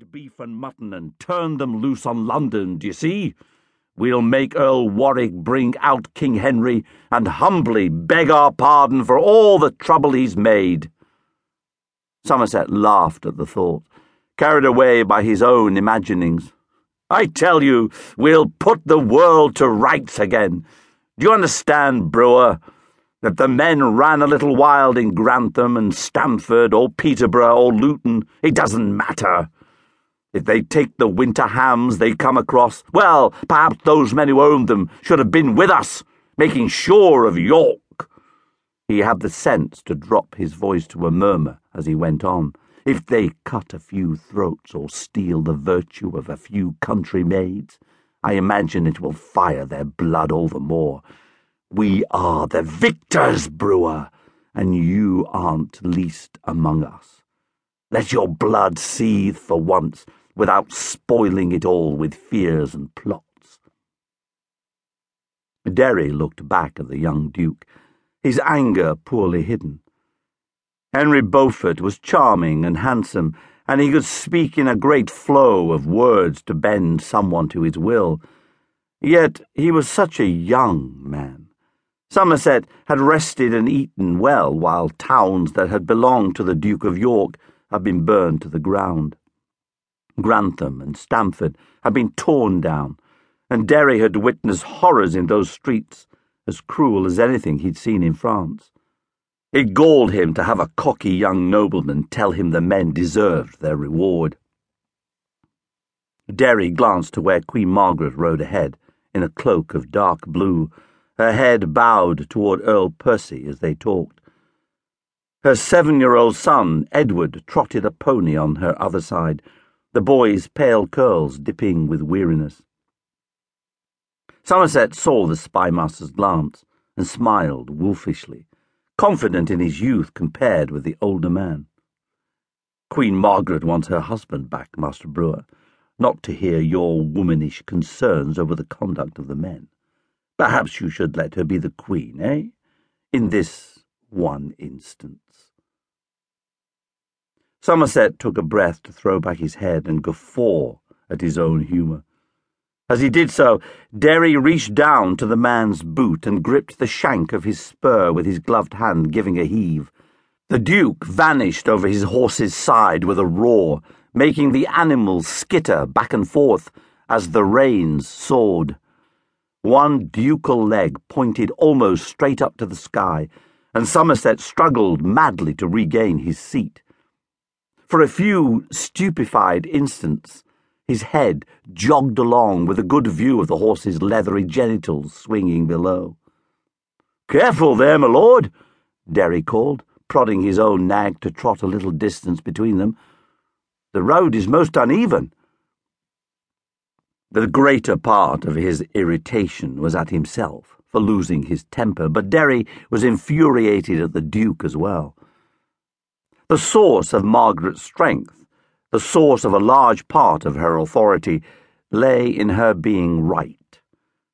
beef and mutton and turn them loose on London, d'ye see? We'll make Earl Warwick bring out King Henry and humbly beg our pardon for all the trouble he's made. Somerset laughed at the thought, carried away by his own imaginings. I tell you, we'll put the world to rights again. Do you understand, Brewer? That the men ran a little wild in Grantham and Stamford or Peterborough or Luton, it doesn't matter. If they take the winter hams they come across, well, perhaps those men who owned them should have been with us, making sure of York. He had the sense to drop his voice to a murmur as he went on. If they cut a few throats or steal the virtue of a few country maids, I imagine it will fire their blood all the more. We are the victors, Brewer, and you aren't least among us. Let your blood seethe for once without spoiling it all with fears and plots. Derry looked back at the young Duke, his anger poorly hidden. Henry Beaufort was charming and handsome, and he could speak in a great flow of words to bend someone to his will. Yet he was such a young man. Somerset had rested and eaten well, while towns that had belonged to the Duke of York had been burned to the ground. Grantham and Stamford had been torn down, and Derry had witnessed horrors in those streets as cruel as anything he'd seen in France. It galled him to have a cocky young nobleman tell him the men deserved their reward. Derry glanced to where Queen Margaret rode ahead, in a cloak of dark blue, her head bowed toward Earl Percy as they talked. Her seven-year-old son, Edward, trotted a pony on her other side, the boy's pale curls dipping with weariness. Somerset saw the spymaster's glance and smiled wolfishly, confident in his youth compared with the older man. Queen Margaret wants her husband back, Master Brewer, not to hear your womanish concerns over the conduct of the men. Perhaps you should let her be the queen, eh? In this one instance. Somerset took a breath to throw back his head and guffaw at his own humour. As he did so, Derry reached down to the man's boot and gripped the shank of his spur with his gloved hand, giving a heave. The Duke vanished over his horse's side with a roar, making the animal skitter back and forth as the reins soared. One ducal leg pointed almost straight up to the sky, and Somerset struggled madly to regain his seat. For a few stupefied instants, his head jogged along with a good view of the horse's leathery genitals swinging below. Careful there, my lord, Derry called, prodding his own nag to trot a little distance between them. The road is most uneven. The greater part of his irritation was at himself for losing his temper, but Derry was infuriated at the Duke as well. The source of Margaret's strength, the source of a large part of her authority, lay in her being right.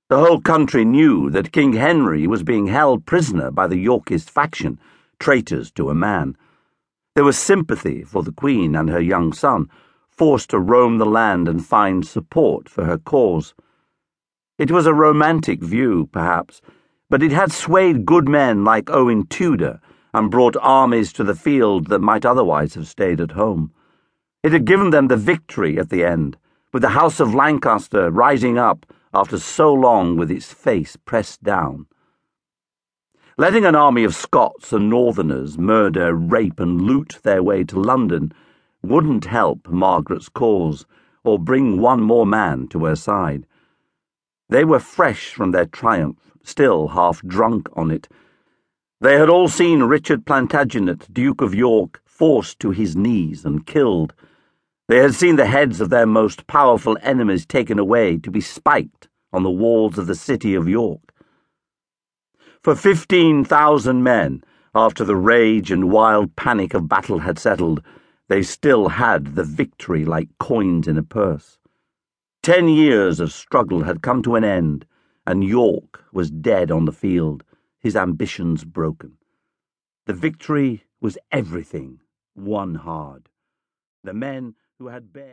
The whole country knew that King Henry was being held prisoner by the Yorkist faction, traitors to a man. There was sympathy for the Queen and her young son, forced to roam the land and find support for her cause. It was a romantic view, perhaps, but it had swayed good men like Owen Tudor and brought armies to the field that might otherwise have stayed at home. It had given them the victory at the end, with the House of Lancaster rising up after so long with its face pressed down. Letting an army of Scots and Northerners murder, rape, and loot their way to London wouldn't help Margaret's cause or bring one more man to her side. They were fresh from their triumph, still half drunk on it, they had all seen Richard Plantagenet, Duke of York, forced to his knees and killed. They had seen the heads of their most powerful enemies taken away to be spiked on the walls of the city of York. For fifteen thousand men, after the rage and wild panic of battle had settled, they still had the victory like coins in a purse. Ten years of struggle had come to an end, and York was dead on the field his ambitions broken. The victory was everything won hard. The men who had bare